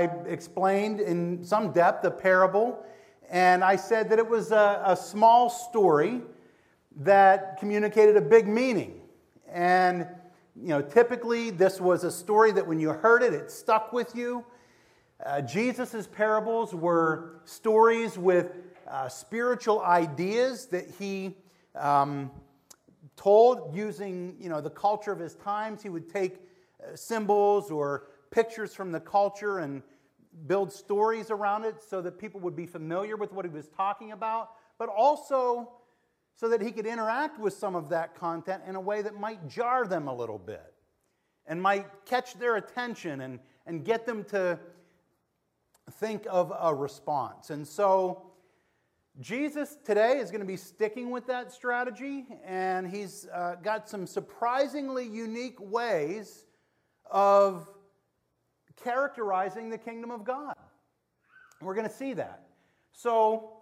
I explained in some depth a parable, and I said that it was a, a small story that communicated a big meaning. And, you know, typically this was a story that when you heard it, it stuck with you. Uh, Jesus' parables were stories with uh, spiritual ideas that he um, told using, you know, the culture of his times. He would take uh, symbols or pictures from the culture and build stories around it so that people would be familiar with what he was talking about, but also so that he could interact with some of that content in a way that might jar them a little bit and might catch their attention and, and get them to think of a response. And so, Jesus today is going to be sticking with that strategy, and he's uh, got some surprisingly unique ways of characterizing the kingdom of God. We're going to see that. So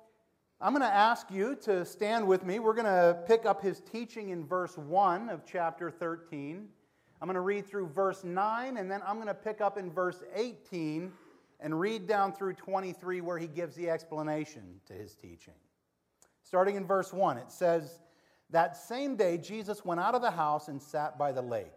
I'm going to ask you to stand with me. We're going to pick up his teaching in verse 1 of chapter 13. I'm going to read through verse 9, and then I'm going to pick up in verse 18 and read down through 23 where he gives the explanation to his teaching. Starting in verse 1, it says, That same day Jesus went out of the house and sat by the lake.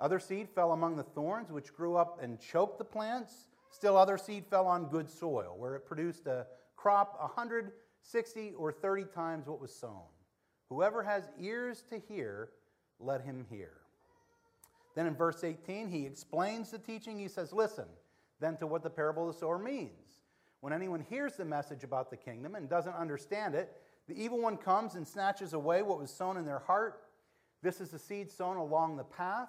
Other seed fell among the thorns, which grew up and choked the plants. Still, other seed fell on good soil, where it produced a crop a hundred, sixty, or thirty times what was sown. Whoever has ears to hear, let him hear. Then in verse 18, he explains the teaching. He says, Listen then to what the parable of the sower means. When anyone hears the message about the kingdom and doesn't understand it, the evil one comes and snatches away what was sown in their heart. This is the seed sown along the path.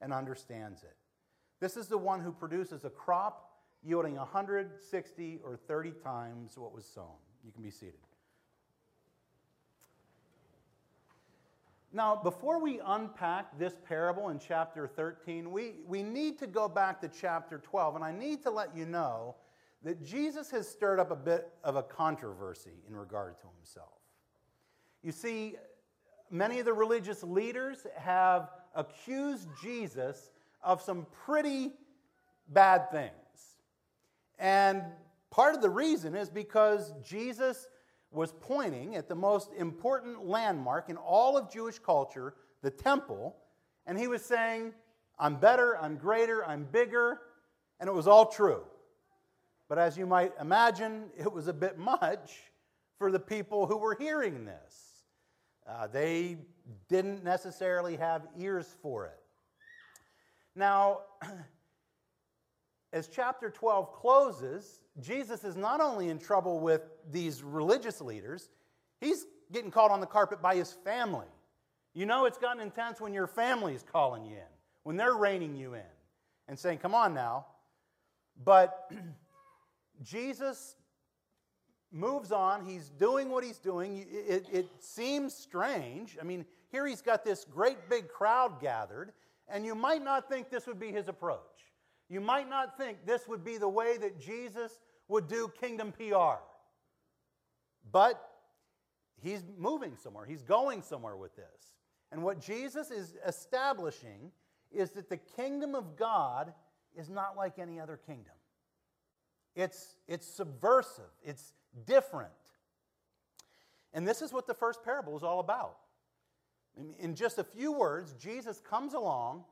and understands it. This is the one who produces a crop yielding 160 or 30 times what was sown. You can be seated. Now, before we unpack this parable in chapter 13, we, we need to go back to chapter 12, and I need to let you know that Jesus has stirred up a bit of a controversy in regard to himself. You see, many of the religious leaders have accused Jesus of some pretty bad things. And part of the reason is because Jesus was pointing at the most important landmark in all of Jewish culture, the temple, and he was saying, I'm better, I'm greater, I'm bigger, and it was all true. But as you might imagine, it was a bit much for the people who were hearing this. Uh, they didn't necessarily have ears for it. Now, as chapter 12 closes, Jesus is not only in trouble with these religious leaders, he's getting caught on the carpet by his family. You know, it's gotten intense when your family is calling you in, when they're reining you in and saying, Come on now. But Jesus moves on. He's doing what he's doing. It, it, seems strange. I mean, here he's got this great big crowd gathered, and you might not think this would be his approach. You might not think this would be the way that Jesus would do kingdom PR. But he's moving somewhere, he's going somewhere with this. And what Jesus is establishing is that the kingdom of God is not like any other kingdom. It's, it's subversive, it's different. And this is what the first parable is all about. In just a few words, Jesus comes along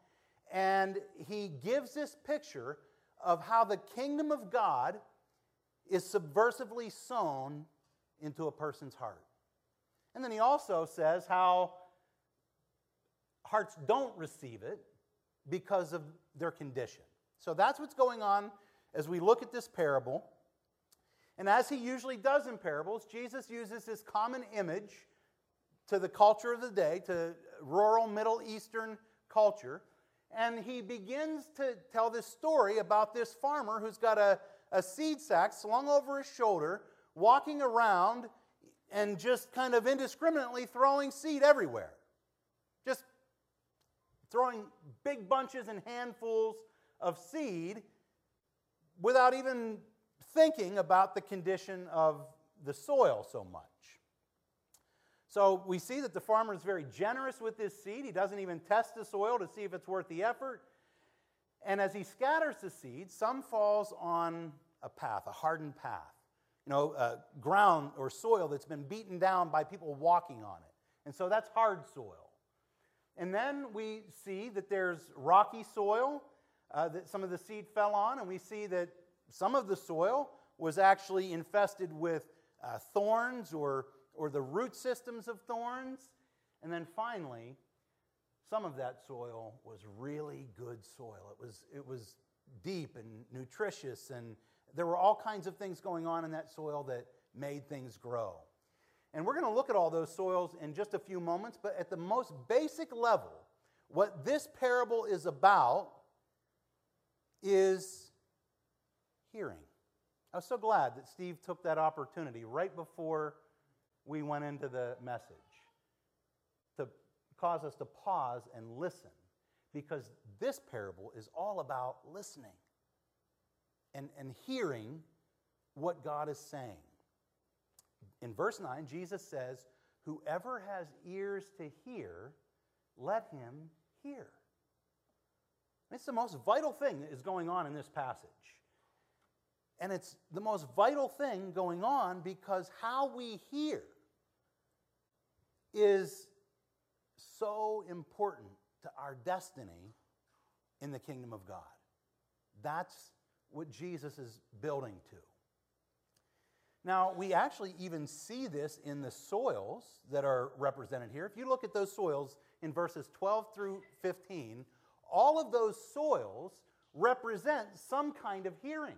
and he gives this picture of how the kingdom of God is subversively sown into a person's heart. And then he also says how hearts don't receive it because of their condition. So that's what's going on as we look at this parable. And as he usually does in parables, Jesus uses this common image to the culture of the day, to rural Middle Eastern culture. And he begins to tell this story about this farmer who's got a, a seed sack slung over his shoulder, walking around and just kind of indiscriminately throwing seed everywhere. Just throwing big bunches and handfuls of seed without even thinking about the condition of the soil so much. So we see that the farmer is very generous with his seed. He doesn't even test the soil to see if it's worth the effort. And as he scatters the seed, some falls on a path, a hardened path. You know, uh, ground or soil that's been beaten down by people walking on it. And so that's hard soil. And then we see that there's rocky soil uh, that some of the seed fell on, and we see that some of the soil was actually infested with uh, thorns or or the root systems of thorns. And then finally, some of that soil was really good soil. It was, it was deep and nutritious, and there were all kinds of things going on in that soil that made things grow. And we're going to look at all those soils in just a few moments, but at the most basic level, what this parable is about is hearing. I was so glad that Steve took that opportunity right before we went into the message to cause us to pause and listen because this parable is all about listening and, and hearing what God is saying. In verse 9, Jesus says, Whoever has ears to hear, let him hear. It's the most vital thing that is going on in this passage. And it's the most vital thing going on because how we hear is so important to our destiny in the kingdom of God. That's what Jesus is building to. Now, we actually even see this in the soils that are represented here. If you look at those soils in verses 12 through 15, all of those soils represent some kind of hearing.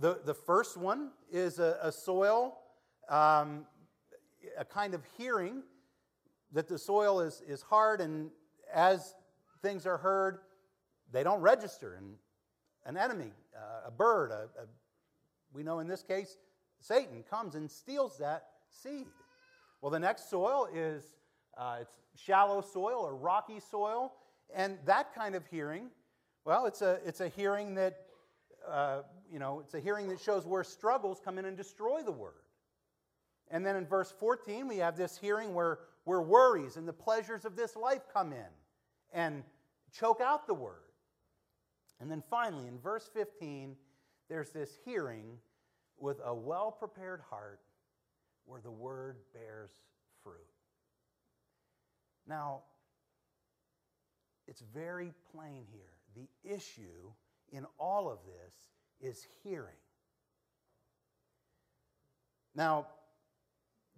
The, the first one is a, a soil um, a kind of hearing that the soil is, is hard, and as things are heard, they don't register. And an enemy, uh, a bird, a, a, we know in this case, Satan comes and steals that seed. Well, the next soil is uh, it's shallow soil or rocky soil, and that kind of hearing, well, it's a, it's a hearing that, uh, you know, it's a hearing that shows where struggles come in and destroy the word. And then in verse 14, we have this hearing where, where worries and the pleasures of this life come in and choke out the word. And then finally, in verse 15, there's this hearing with a well prepared heart where the word bears fruit. Now, it's very plain here. The issue in all of this is hearing. Now,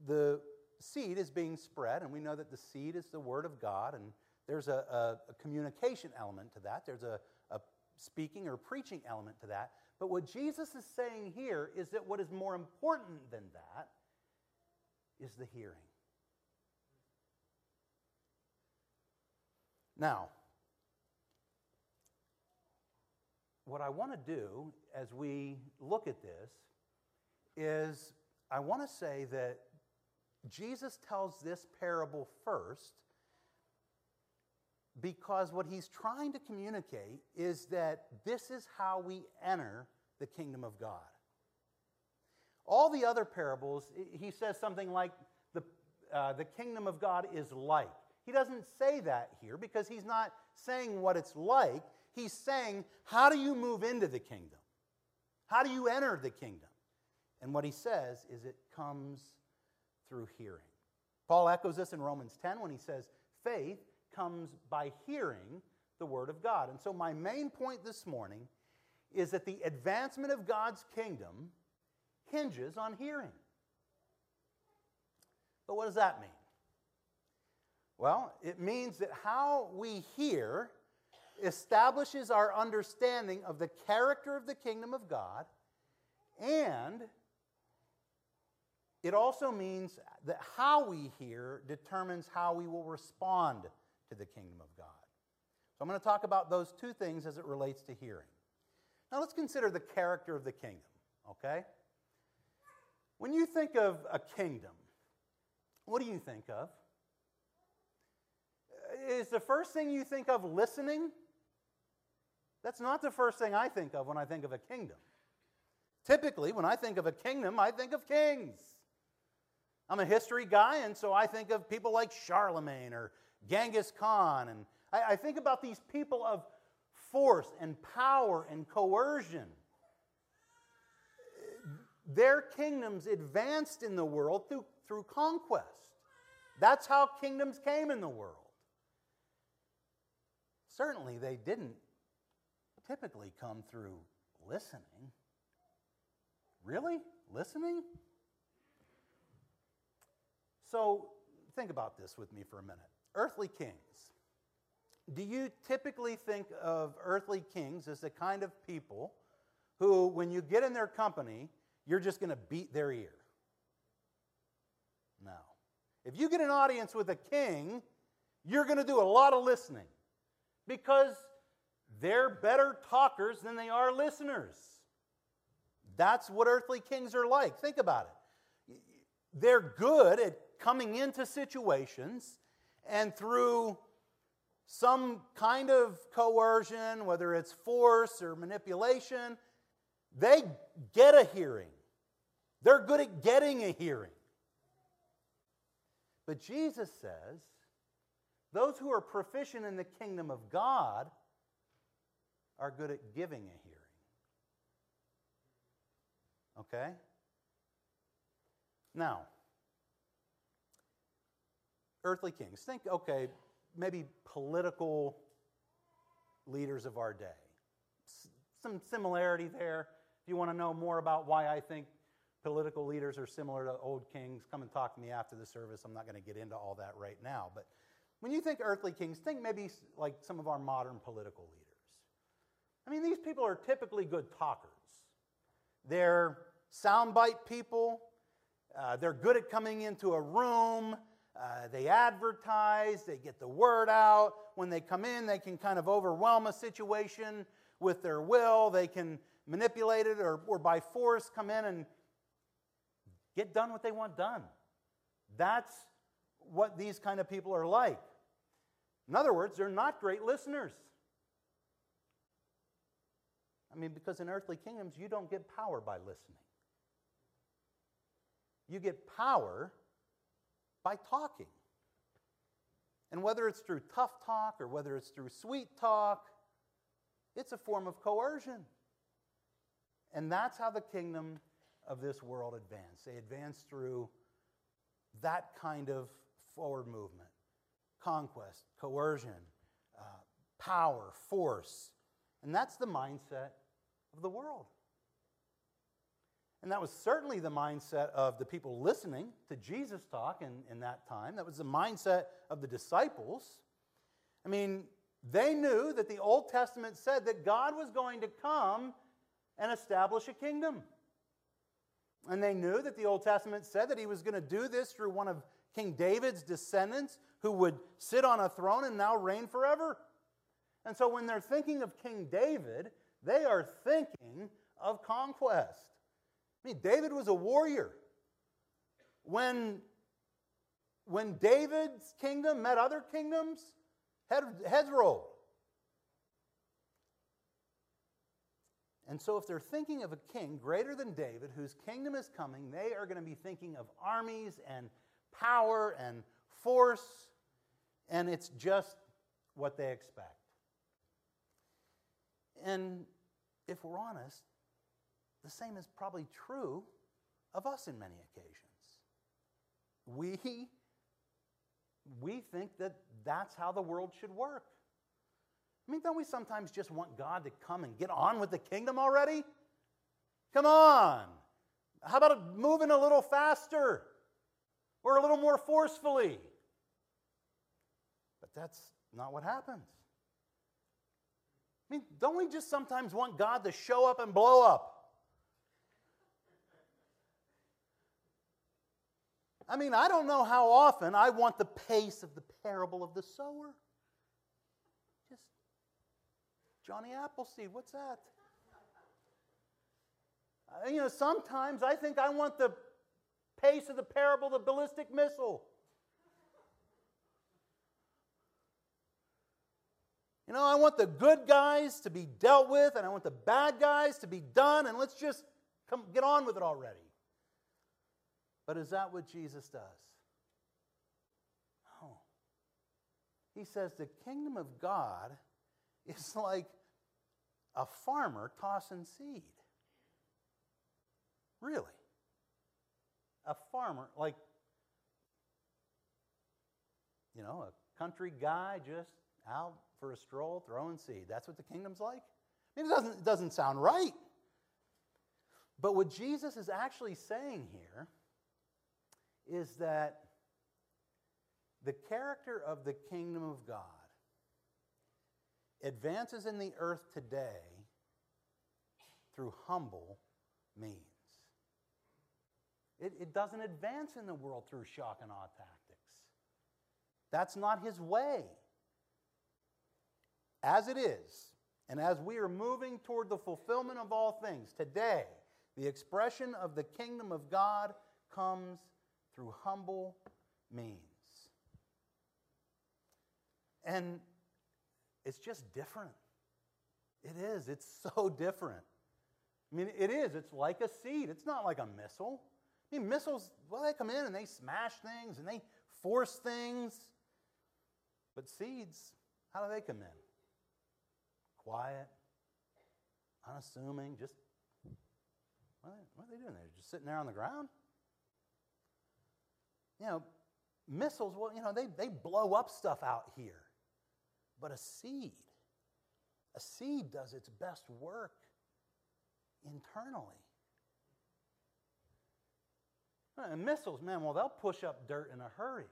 the seed is being spread, and we know that the seed is the Word of God, and there's a, a, a communication element to that. There's a, a speaking or preaching element to that. But what Jesus is saying here is that what is more important than that is the hearing. Now, what I want to do as we look at this is I want to say that Jesus tells this parable first because what he's trying to communicate is that this is how we enter the kingdom of God. All the other parables, he says something like, the, uh, the kingdom of God is like. He doesn't say that here because he's not saying what it's like. He's saying, how do you move into the kingdom? How do you enter the kingdom? And what he says is it comes through hearing. Paul echoes this in Romans 10 when he says, faith comes by hearing the Word of God. And so, my main point this morning is that the advancement of God's kingdom hinges on hearing. But what does that mean? Well, it means that how we hear establishes our understanding of the character of the kingdom of God, and it also means that how we hear determines how we will respond to the kingdom of God. So I'm going to talk about those two things as it relates to hearing. Now let's consider the character of the kingdom, okay? When you think of a kingdom, what do you think of? Is the first thing you think of listening? That's not the first thing I think of when I think of a kingdom. Typically, when I think of a kingdom, I think of kings. I'm a history guy, and so I think of people like Charlemagne or Genghis Khan. And I, I think about these people of force and power and coercion. Their kingdoms advanced in the world through, through conquest. That's how kingdoms came in the world. Certainly, they didn't typically come through listening. Really? Listening? So, think about this with me for a minute. Earthly kings. Do you typically think of earthly kings as the kind of people who, when you get in their company, you're just going to beat their ear? No. If you get an audience with a king, you're going to do a lot of listening because they're better talkers than they are listeners. That's what earthly kings are like. Think about it. They're good at coming into situations and through some kind of coercion, whether it's force or manipulation, they get a hearing. They're good at getting a hearing. But Jesus says those who are proficient in the kingdom of God are good at giving a hearing. Okay? Now, earthly kings. Think, okay, maybe political leaders of our day. Some similarity there. If you want to know more about why I think political leaders are similar to old kings, come and talk to me after the service. I'm not going to get into all that right now. But when you think earthly kings, think maybe like some of our modern political leaders. I mean, these people are typically good talkers. They're soundbite people. Uh, they're good at coming into a room. Uh, they advertise, they get the word out. When they come in, they can kind of overwhelm a situation with their will. They can manipulate it or, or by force come in and get done what they want done. That's what these kind of people are like. In other words, they're not great listeners. I mean, because in earthly kingdoms, you don't get power by listening. You get power by talking. And whether it's through tough talk or whether it's through sweet talk, it's a form of coercion. And that's how the kingdom of this world advance. They advance through that kind of forward movement conquest, coercion, uh, power, force. And that's the mindset of the world. And that was certainly the mindset of the people listening to Jesus talk in, in that time. That was the mindset of the disciples. I mean, they knew that the Old Testament said that God was going to come and establish a kingdom. And they knew that the Old Testament said that he was going to do this through one of King David's descendants who would sit on a throne and now reign forever. And so when they're thinking of King David, they are thinking of conquest. I mean, David was a warrior. When, when David's kingdom met other kingdoms, head, heads rolled. And so, if they're thinking of a king greater than David, whose kingdom is coming, they are going to be thinking of armies and power and force, and it's just what they expect. And if we're honest, the same is probably true of us in many occasions. We, we think that that's how the world should work. I mean, don't we sometimes just want God to come and get on with the kingdom already? Come on. How about moving a little faster or a little more forcefully? But that's not what happens. I mean, don't we just sometimes want God to show up and blow up? I mean, I don't know how often I want the pace of the parable of the sower. Just Johnny Appleseed, what's that? Uh, you know, sometimes I think I want the pace of the parable of the ballistic missile. You know, I want the good guys to be dealt with, and I want the bad guys to be done, and let's just come get on with it already. But is that what Jesus does? No. He says the kingdom of God is like a farmer tossing seed. Really? A farmer, like, you know, a country guy just out for a stroll throwing seed. That's what the kingdom's like? I mean, it doesn't, it doesn't sound right. But what Jesus is actually saying here is that the character of the kingdom of God advances in the earth today through humble means. It, it, doesn't advance in the world through shock and awe tactics. That's not his way. As it is, and as we are moving toward the fulfillment of all things, today, the expression of the kingdom of God comes through humble means. And it's just different. It is. It's so different. I mean, it is. It's like a seed. It's not like a missile. I mean, missiles, well, they come in and they smash things and they force things. But seeds, how do they come in? Quiet, unassuming, just, what are, they, what are they doing? They're just sitting there on the ground? You know, missiles, well, you know, they, they blow up stuff out here. But a seed, a seed does its best work internally. And missiles, man, well, they'll push up dirt in a hurry.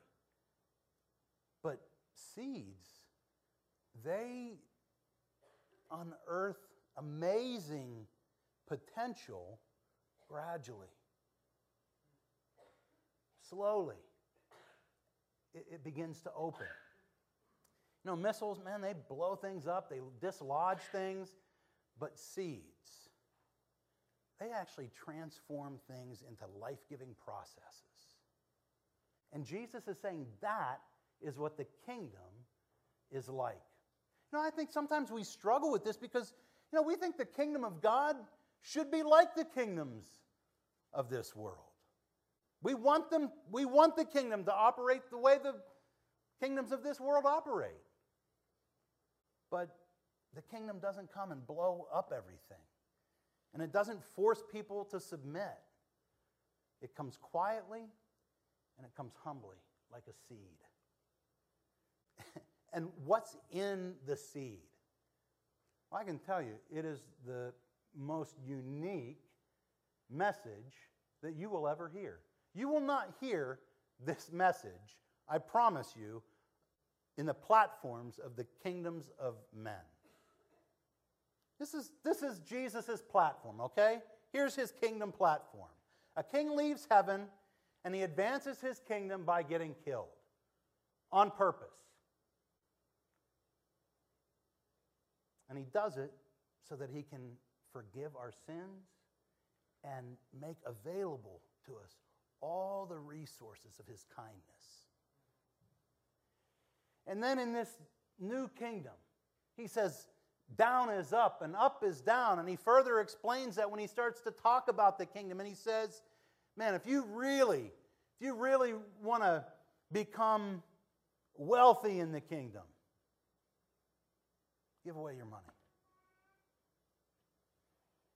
But seeds, they unearth amazing potential gradually slowly, it, it begins to open. You know, missiles, man, they blow things up, they dislodge things, but seeds, they actually transform things into life giving processes. And Jesus is saying that is what the kingdom is like. You know, I think sometimes we struggle with this because, you know, we think the kingdom of God should be like the kingdoms of this world. We want them, we want the kingdom to operate the way the kingdoms of this world operate. But the kingdom doesn't come and blow up everything. And it doesn't force people to submit. It comes quietly and it comes humbly, like a seed. And what's in the seed? Well, I can tell you, it is the most unique message that you will ever hear. You will not hear this message, I promise you, in the platforms of the kingdoms of men. This is, this is Jesus' platform, okay? Here's his kingdom platform. A king leaves heaven and he advances his kingdom by getting killed on purpose. And he does it so that he can forgive our sins and make available to us all the resources of his kindness. And then in this new kingdom, he says, down is up and up is down. And he further explains that when he starts to talk about the kingdom. And he says, man, if you really, if you really want to become wealthy in the kingdom, give away your money.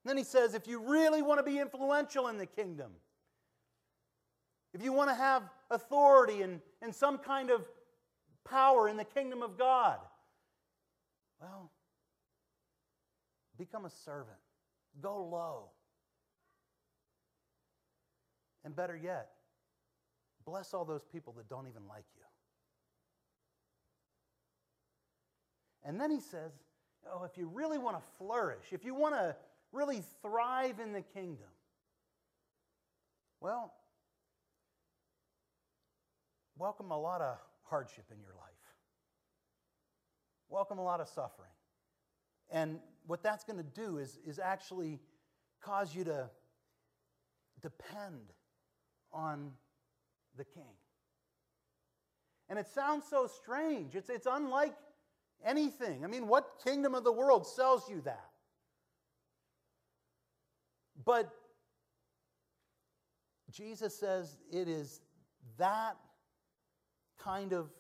And then he says, if you really want to be influential in the kingdom, if you want to have authority and, and some kind of power in the kingdom of God, Well, become a servant, go low. And better yet, bless all those people that don't even like you. And then he says, Oh, if you really want to flourish, if you want to really thrive in the kingdom, well, welcome a lot of hardship in your life. Welcome a lot of suffering. And what that's going to do is, is actually cause you to depend on the king. And it sounds so strange. It's, it's unlike anything. I mean, what kingdom of the world sells you that? But Jesus says it is that kind of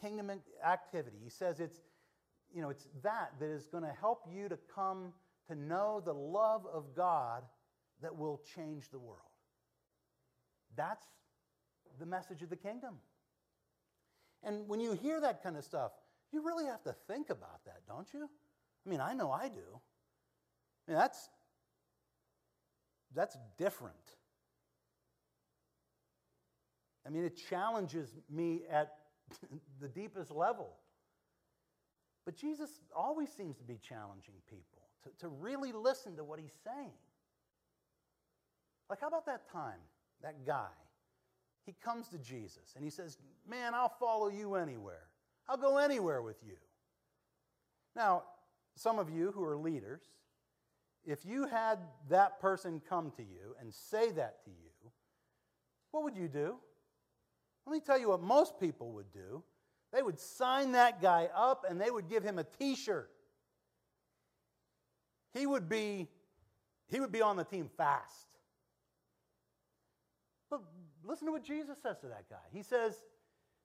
kingdom activity. He says it's, you know, it's that that is going to help you to come to know the love of God that will change the world. That's the message of the kingdom. And when you hear that kind of stuff, you really have to think about that, don't you? I mean, I know I do. I mean, that's, that's different. I mean, it challenges me at the deepest level. But Jesus always seems to be challenging people to, to really listen to what he's saying. Like, how about that time, that guy? He comes to Jesus and he says, Man, I'll follow you anywhere. I'll go anywhere with you. Now, some of you who are leaders, if you had that person come to you and say that to you, what would you do? Let me tell you what most people would do. They would sign that guy up and they would give him a t-shirt. He would be he would be on the team fast. But listen to what Jesus says to that guy. He says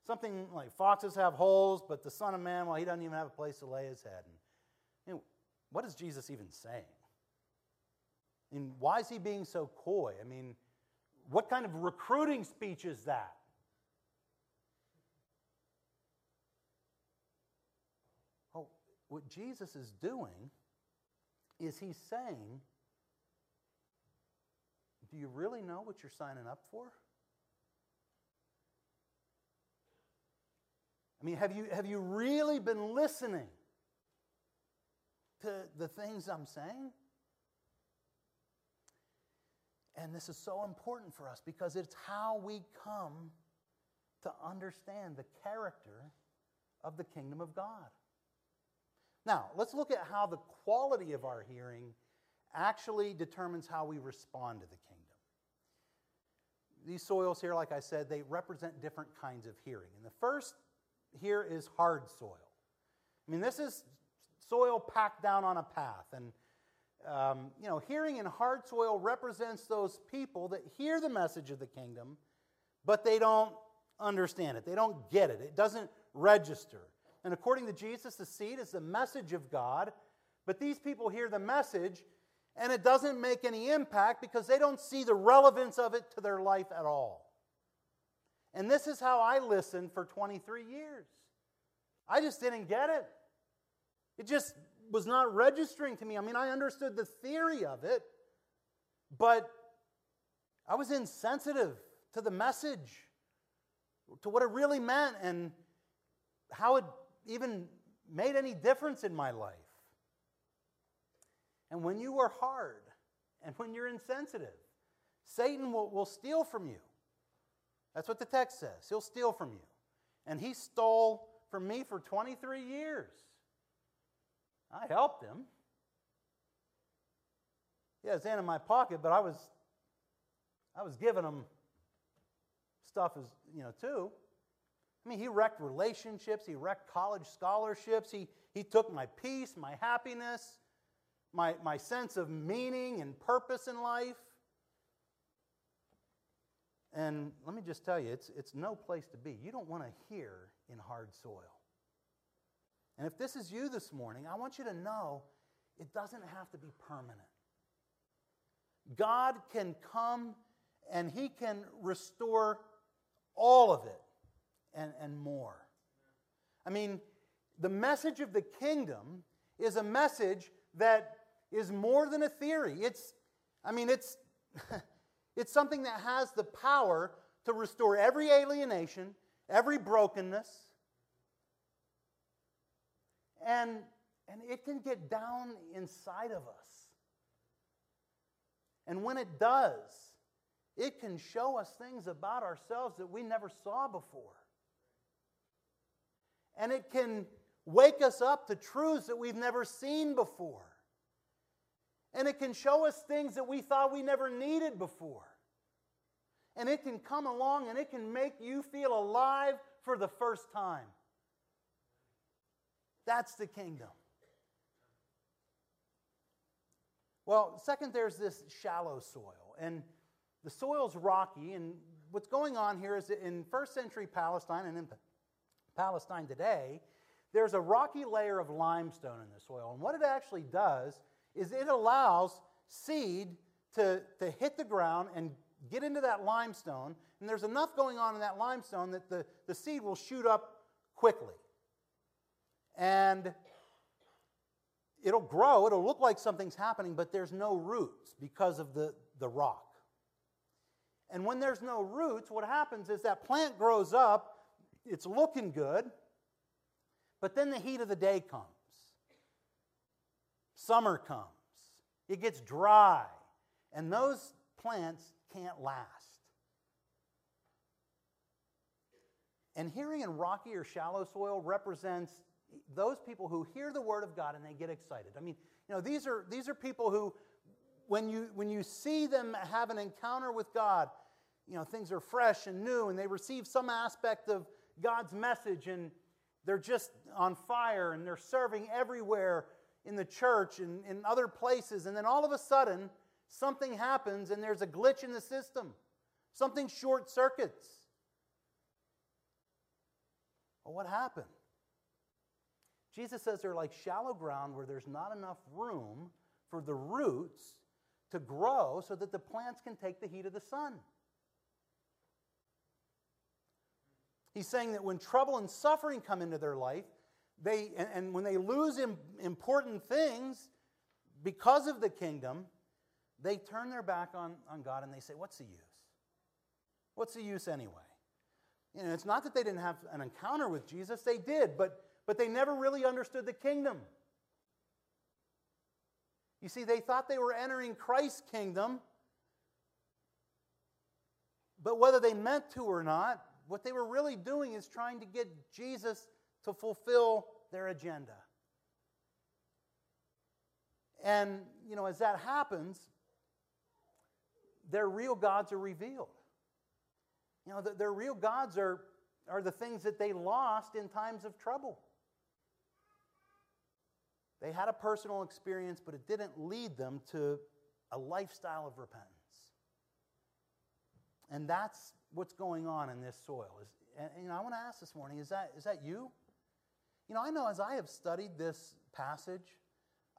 something like foxes have holes, but the Son of Man, well, he doesn't even have a place to lay his head. And, you know, what is Jesus even saying? Mean, why is he being so coy? I mean, what kind of recruiting speech is that? Oh, what Jesus is doing is he's saying, Do you really know what you're signing up for? I mean, have you, have you really been listening to the things I'm saying? And this is so important for us because it's how we come to understand the character of the kingdom of God. Now, let's look at how the quality of our hearing actually determines how we respond to the kingdom. These soils here, like I said, they represent different kinds of hearing. And the first here is hard soil. I mean, this is soil packed down on a path. And, um, you know, hearing in hard soil represents those people that hear the message of the kingdom, but they don't understand it. They don't get it. It doesn't register. And according to Jesus, the seed is the message of God. But these people hear the message and it doesn't make any impact because they don't see the relevance of it to their life at all. And this is how I listened for 23 years. I just didn't get it. It just was not registering to me. I mean, I understood the theory of it, but I was insensitive to the message, to what it really meant, and how it even made any difference in my life. And when you are hard and when you're insensitive, Satan will, will steal from you. That's what the text says. He'll steal from you. And he stole from me for 23 years. I helped him. Yeah, it's in my pocket, but I was I was giving him stuff as you know too. I mean, he wrecked relationships, he wrecked college scholarships, he, he took my peace, my happiness, my, my sense of meaning and purpose in life. And let me just tell you, it's, it's no place to be. You don't want to hear in hard soil. And if this is you this morning, I want you to know it doesn't have to be permanent. God can come and He can restore all of it and, and more. I mean, the message of the kingdom is a message that is more than a theory. It's, I mean, it's, it's something that has the power to restore every alienation, every brokenness, and, and it can get down inside of us. And when it does, it can show us things about ourselves that we never saw before. And it can wake us up to truths that we've never seen before. And it can show us things that we thought we never needed before. And it can come along and it can make you feel alive for the first time. That's the kingdom. Well, second, there's this shallow soil. And the soil's rocky. And what's going on here is that in first century Palestine and in Palestine today, there's a rocky layer of limestone in the soil. And what it actually does is it allows seed to, to hit the ground and get into that limestone. And there's enough going on in that limestone that the, the seed will shoot up quickly. And it'll grow, it'll look like something's happening, but there's no roots because of the, the rock. And when there's no roots, what happens is that plant grows up, it's looking good, but then the heat of the day comes. Summer comes. It gets dry. And those plants can't last. And hearing in rocky or shallow soil represents those people who hear the word of God and they get excited. I mean, you know, these are, these are people who, when you, when you see them have an encounter with God, you know, things are fresh and new and they receive some aspect of God's message and they're just on fire and they're serving everywhere in the church and in other places. And then all of a sudden, something happens and there's a glitch in the system. Something short circuits. Well, what happened? Jesus says they're like shallow ground where there's not enough room for the roots to grow so that the plants can take the heat of the sun. He's saying that when trouble and suffering come into their life, they, and, and when they lose Im, important things because of the kingdom, they turn their back on, on God and they say, What's the use? What's the use anyway? You know, it's not that they didn't have an encounter with Jesus, they did, but, but they never really understood the kingdom. You see, they thought they were entering Christ's kingdom, but whether they meant to or not, what they were really doing is trying to get Jesus to fulfill their agenda. And, you know, as that happens, their real gods are revealed. You know, their real gods are, are the things that they lost in times of trouble. They had a personal experience, but it didn't lead them to a lifestyle of repentance. And that's what's going on in this soil. Is, and, and you know, I want to ask this morning is that, is that you? You know, I know as I have studied this passage,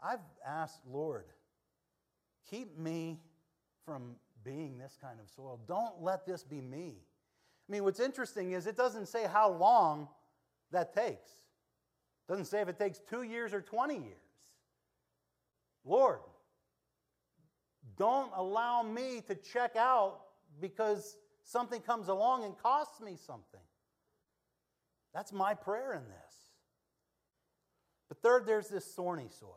I've asked, Lord, keep me from being this kind of soil. Don't let this be me. I mean, what's interesting is it doesn't say how long that takes. It doesn't say if it takes two years or 20 years. Lord, don't allow me to check out because something comes along and costs me something. That's my prayer in this. But third, there's this thorny soil.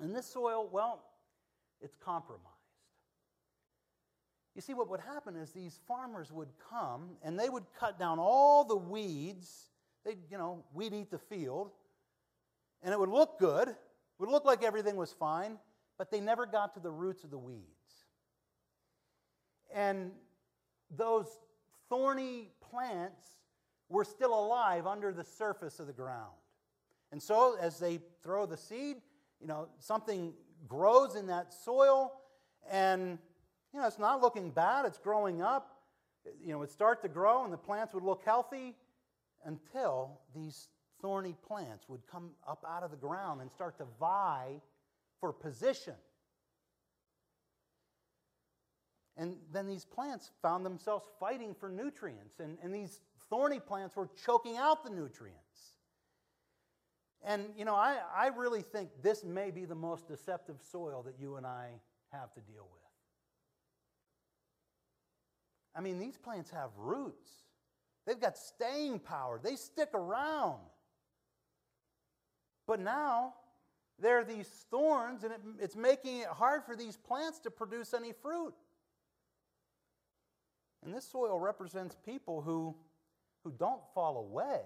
And this soil, well, it's compromised. You see, what would happen is these farmers would come and they would cut down all the weeds. They'd, you know, weed eat the field. And it would look good. It would look like everything was fine, but they never got to the roots of the weeds. And those thorny plants were still alive under the surface of the ground. And so, as they throw the seed, you know, something grows in that soil, and, you know, it's not looking bad, it's growing up. You know, it would start to grow, and the plants would look healthy until these thorny plants would come up out of the ground and start to vie for position. And then these plants found themselves fighting for nutrients, and, and these thorny plants were choking out the nutrients. And, you know, I, I really think this may be the most deceptive soil that you and I have to deal with. I mean, these plants have roots, they've got staying power, they stick around. But now, there are these thorns, and it, it's making it hard for these plants to produce any fruit. And this soil represents people who, who don't fall away,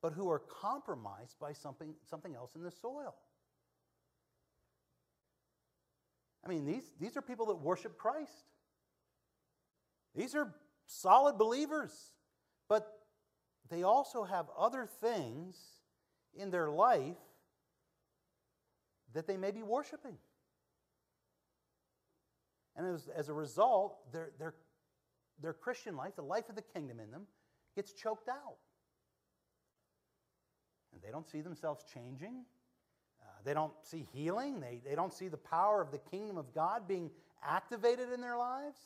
but who are compromised by something, something else in the soil. I mean, these, these are people that worship Christ. These are solid believers, but they also have other things in their life that they may be worshiping. And as, as a result, their, their, their Christian life, the life of the kingdom in them, gets choked out. And they don't see themselves changing. Uh, they don't see healing. They, they don't see the power of the kingdom of God being activated in their lives.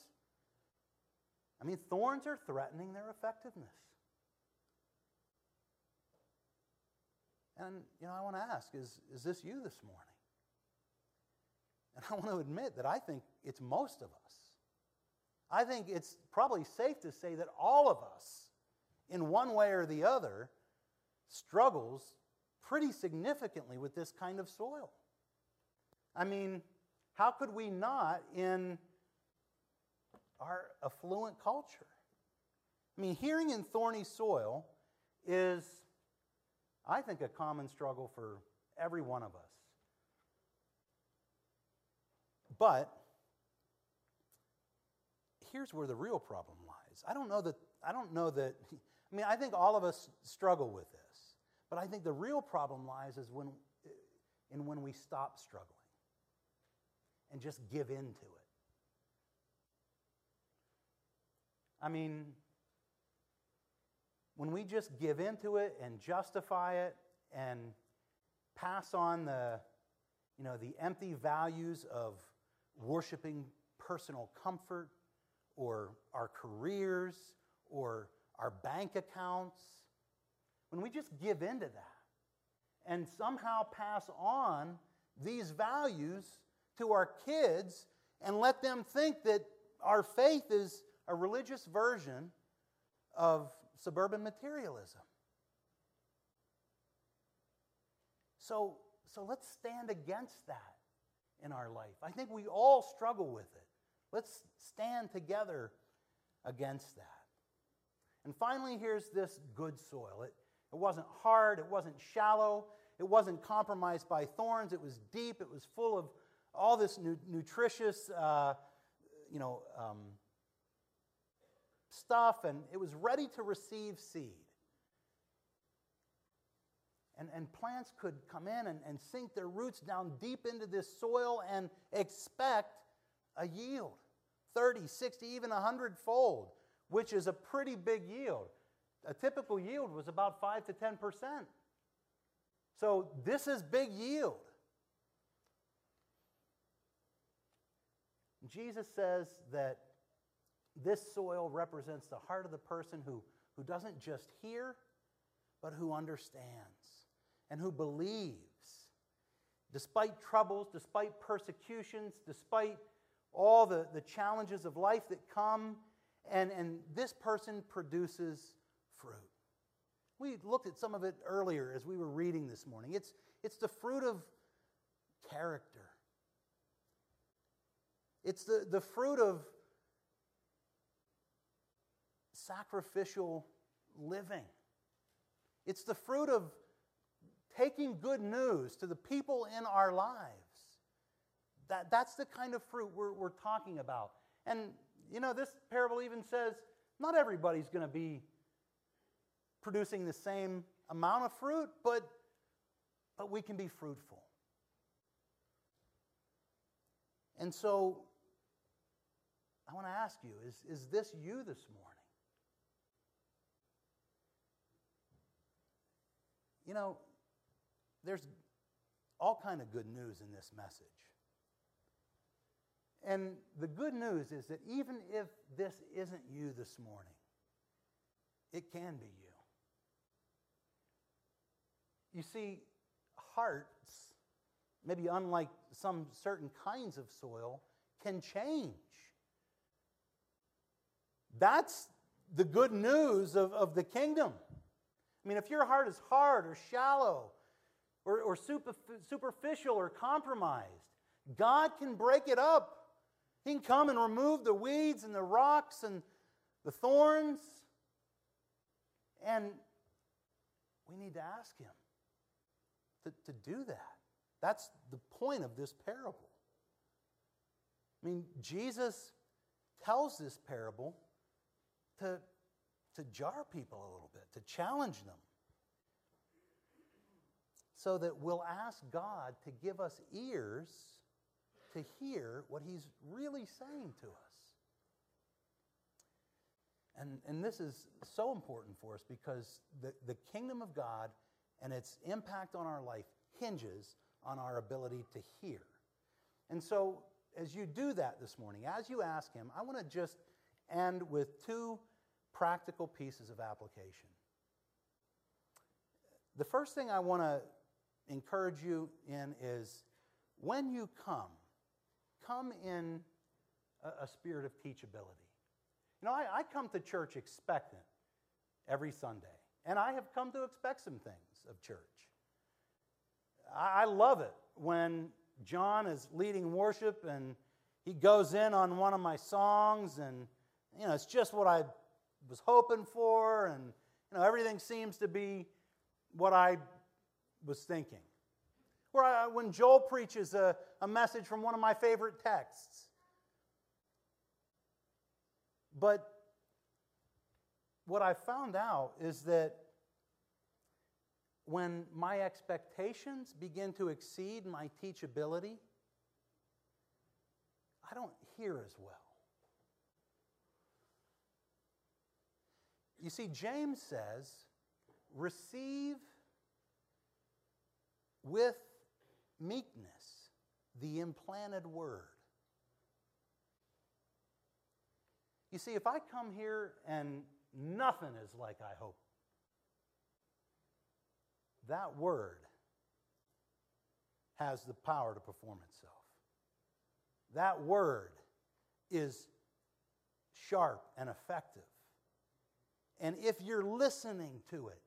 I mean, thorns are threatening their effectiveness. And, you know, I want to ask is, is this you this morning? And I want to admit that I think it's most of us. I think it's probably safe to say that all of us, in one way or the other, struggles pretty significantly with this kind of soil. I mean, how could we not in our affluent culture? I mean, hearing in thorny soil is, I think, a common struggle for every one of us. But here's where the real problem lies. I don't know that, I don't know that, I mean, I think all of us struggle with this. But I think the real problem lies is when, in when we stop struggling and just give in to it. I mean, when we just give into it and justify it and pass on the, you know, the empty values of worshiping personal comfort or our careers or our bank accounts, when we just give into that and somehow pass on these values to our kids and let them think that our faith is a religious version of suburban materialism. So, so let's stand against that in our life. I think we all struggle with it. Let's stand together against that. And finally, here's this good soil. It, it wasn't hard, it wasn't shallow, it wasn't compromised by thorns, it was deep, it was full of all this nu- nutritious, uh, you know, um, stuff, and it was ready to receive seed. And, and plants could come in and, and sink their roots down deep into this soil and expect a yield 30, 60, even 100 fold, which is a pretty big yield. A typical yield was about 5 to 10%. So this is big yield. Jesus says that this soil represents the heart of the person who, who doesn't just hear, but who understands and who believes. Despite troubles, despite persecutions, despite all the, the challenges of life that come, and, and this person produces fruit. We looked at some of it earlier as we were reading this morning. It's, it's the fruit of character, it's the, the fruit of sacrificial living. It's the fruit of taking good news to the people in our lives. That, that's the kind of fruit we're, we're talking about. And, you know, this parable even says not everybody's going to be producing the same amount of fruit, but, but we can be fruitful. And so I want to ask you is, is this you this morning? You know, there's all kind of good news in this message. And the good news is that even if this isn't you this morning, it can be you. You see, hearts, maybe unlike some certain kinds of soil, can change. That's the good news of, of the kingdom. I mean, if your heart is hard or shallow or, or superficial or compromised, God can break it up. He can come and remove the weeds and the rocks and the thorns. And we need to ask Him to, to do that. That's the point of this parable. I mean, Jesus tells this parable to, to jar people a little bit, to challenge them, so that we'll ask God to give us ears to hear what He's really saying to us. And, and this is so important for us because the, the kingdom of God and its impact on our life hinges on our ability to hear. And so, as you do that this morning, as you ask Him, I want to just end with two practical pieces of application. The first thing I want to encourage you in is when you come, come in a, a spirit of teachability. You know, I, I come to church expectant every Sunday, and I have come to expect some things of church. I, I love it when John is leading worship and he goes in on one of my songs, and, you know, it's just what I was hoping for, and, you know, everything seems to be what I was thinking. Or I, when Joel preaches a, a message from one of my favorite texts, but what I found out is that when my expectations begin to exceed my teachability, I don't hear as well. You see, James says, receive with meekness the implanted word. You see, if I come here and nothing is like I hope, that word has the power to perform itself. That word is sharp and effective. And if you're listening to it,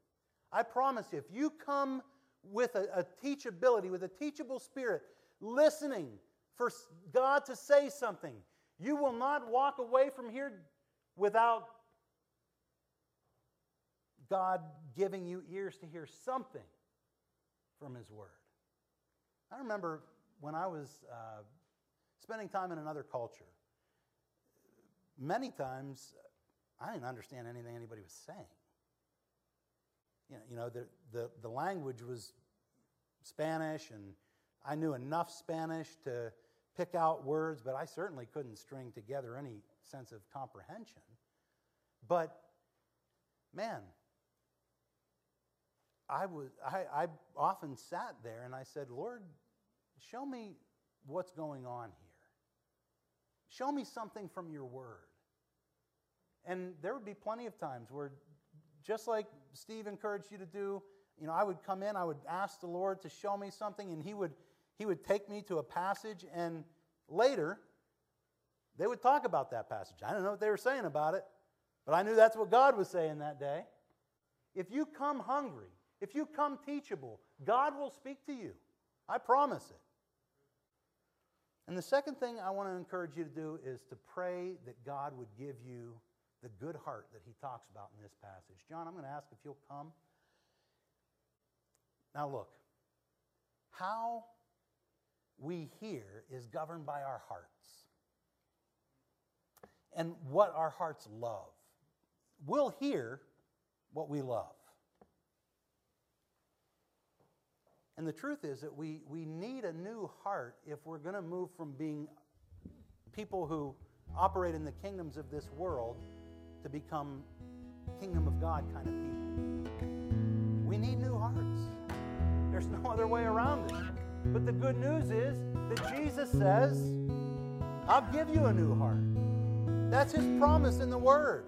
I promise you, if you come with a, a teachability, with a teachable spirit, listening for God to say something, you will not walk away from here without God giving you ears to hear something from His Word. I remember when I was uh, spending time in another culture, many times I didn't understand anything anybody was saying. You know, you know the, the, the language was Spanish, and I knew enough Spanish to pick out words, but I certainly couldn't string together any sense of comprehension. But man, I, was, I, I often sat there and I said, Lord, show me what's going on here. Show me something from your word. And there would be plenty of times where, just like Steve encouraged you to do, you know, I would come in, I would ask the Lord to show me something, and He would, he would take me to a passage, and later, they would talk about that passage. I don't know what they were saying about it, but I knew that's what God was saying that day. If you come hungry, if you come teachable, God will speak to you. I promise it. And the second thing I want to encourage you to do is to pray that God would give you the good heart that he talks about in this passage. John, I'm going to ask if you'll come. Now, look, how we hear is governed by our hearts and what our hearts love. We'll hear what we love. And the truth is that we, we need a new heart if we're going to move from being people who operate in the kingdoms of this world to become kingdom of God kind of people. We need new hearts. There's no other way around it. But the good news is that Jesus says, I'll give you a new heart. That's his promise in the Word.